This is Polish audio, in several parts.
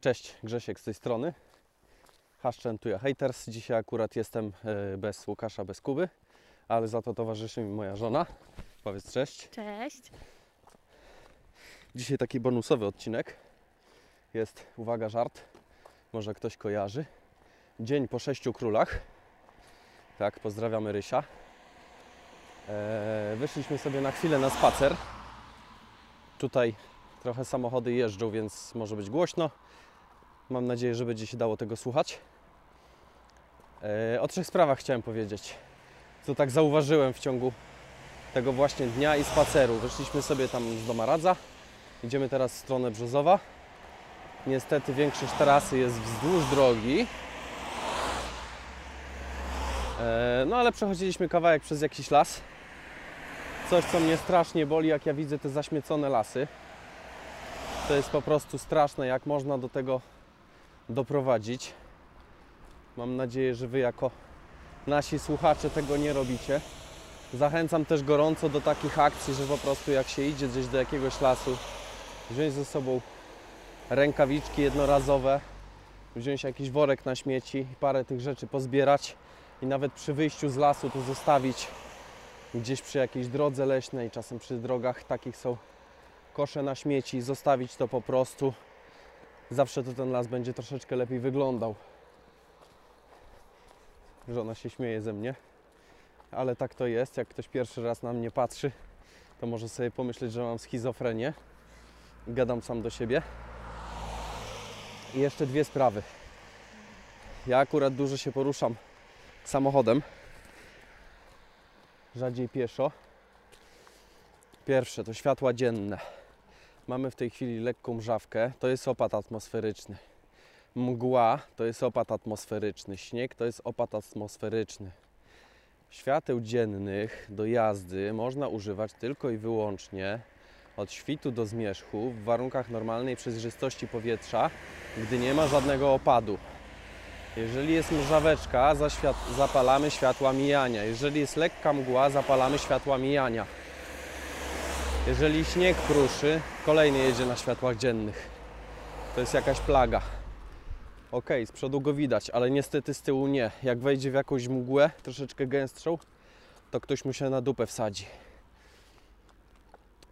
Cześć, Grzesiek z tej strony. Haszczentuja Haters. Dzisiaj akurat jestem e, bez Łukasza, bez Kuby, ale za to towarzyszy mi moja żona. Powiedz cześć. Cześć. Dzisiaj taki bonusowy odcinek. Jest, uwaga, żart. Może ktoś kojarzy. Dzień po sześciu królach. Tak, pozdrawiamy Rysia. E, wyszliśmy sobie na chwilę na spacer. Tutaj trochę samochody jeżdżą, więc może być głośno. Mam nadzieję, że będzie się dało tego słuchać. E, o trzech sprawach chciałem powiedzieć, co tak zauważyłem w ciągu tego właśnie dnia i spaceru. Wyszliśmy sobie tam z Domaradza. Idziemy teraz w stronę Brzozowa. Niestety większość trasy jest wzdłuż drogi. E, No ale przechodziliśmy kawałek przez jakiś las. Coś, co mnie strasznie boli, jak ja widzę te zaśmiecone lasy. To jest po prostu straszne, jak można do tego doprowadzić. Mam nadzieję, że Wy jako nasi słuchacze tego nie robicie. Zachęcam też gorąco do takich akcji, że po prostu jak się idzie gdzieś do jakiegoś lasu, wziąć ze sobą rękawiczki jednorazowe, wziąć jakiś worek na śmieci i parę tych rzeczy pozbierać i nawet przy wyjściu z lasu to zostawić gdzieś przy jakiejś drodze leśnej, czasem przy drogach takich są kosze na śmieci, zostawić to po prostu. Zawsze to ten las będzie troszeczkę lepiej wyglądał. Żona się śmieje ze mnie, ale tak to jest. Jak ktoś pierwszy raz na mnie patrzy, to może sobie pomyśleć, że mam schizofrenię. Gadam sam do siebie. I jeszcze dwie sprawy. Ja akurat dużo się poruszam samochodem, rzadziej pieszo. Pierwsze to światła dzienne. Mamy w tej chwili lekką mrzawkę, to jest opad atmosferyczny. Mgła to jest opad atmosferyczny, śnieg to jest opad atmosferyczny. Świateł dziennych do jazdy można używać tylko i wyłącznie od świtu do zmierzchu w warunkach normalnej przejrzystości powietrza, gdy nie ma żadnego opadu. Jeżeli jest mrzaweczka, zapalamy światła mijania. Jeżeli jest lekka mgła, zapalamy światła mijania. Jeżeli śnieg kruszy, kolejny jedzie na światłach dziennych. To jest jakaś plaga. Ok, z przodu go widać, ale niestety z tyłu nie. Jak wejdzie w jakąś mgłę, troszeczkę gęstszą, to ktoś mu się na dupę wsadzi.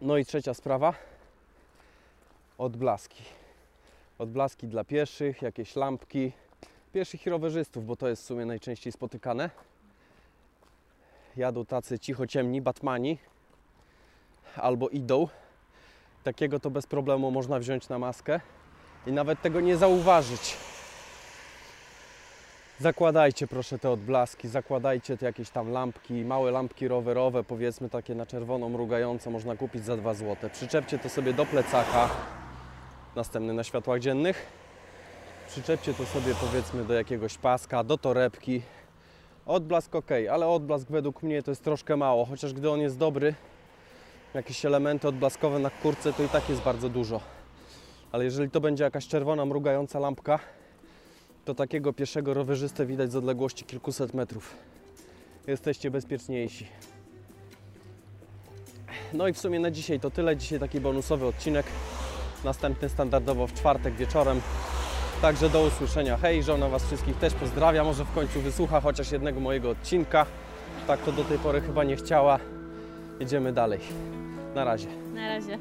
No i trzecia sprawa. Odblaski. Odblaski dla pieszych, jakieś lampki. Pieszych i rowerzystów, bo to jest w sumie najczęściej spotykane. Jadą tacy cicho ciemni, batmani. Albo idą. Takiego to bez problemu można wziąć na maskę i nawet tego nie zauważyć. Zakładajcie proszę te odblaski, zakładajcie te jakieś tam lampki, małe lampki rowerowe, powiedzmy takie na czerwono mrugające, można kupić za 2 zł. Przyczepcie to sobie do plecaka, następny na światłach dziennych. Przyczepcie to sobie powiedzmy do jakiegoś paska, do torebki. Odblask ok, ale odblask według mnie to jest troszkę mało, chociaż gdy on jest dobry, jakieś elementy odblaskowe na kurce to i tak jest bardzo dużo. Ale jeżeli to będzie jakaś czerwona mrugająca lampka, to takiego pieszego rowerzystę widać z odległości kilkuset metrów. Jesteście bezpieczniejsi. No i w sumie na dzisiaj to tyle. Dzisiaj taki bonusowy odcinek. Następny standardowo w czwartek wieczorem. Także do usłyszenia. Hej, żona Was wszystkich też pozdrawia. Może w końcu wysłucha chociaż jednego mojego odcinka. Tak to do tej pory chyba nie chciała. Jedziemy dalej. Na razie. Na razie.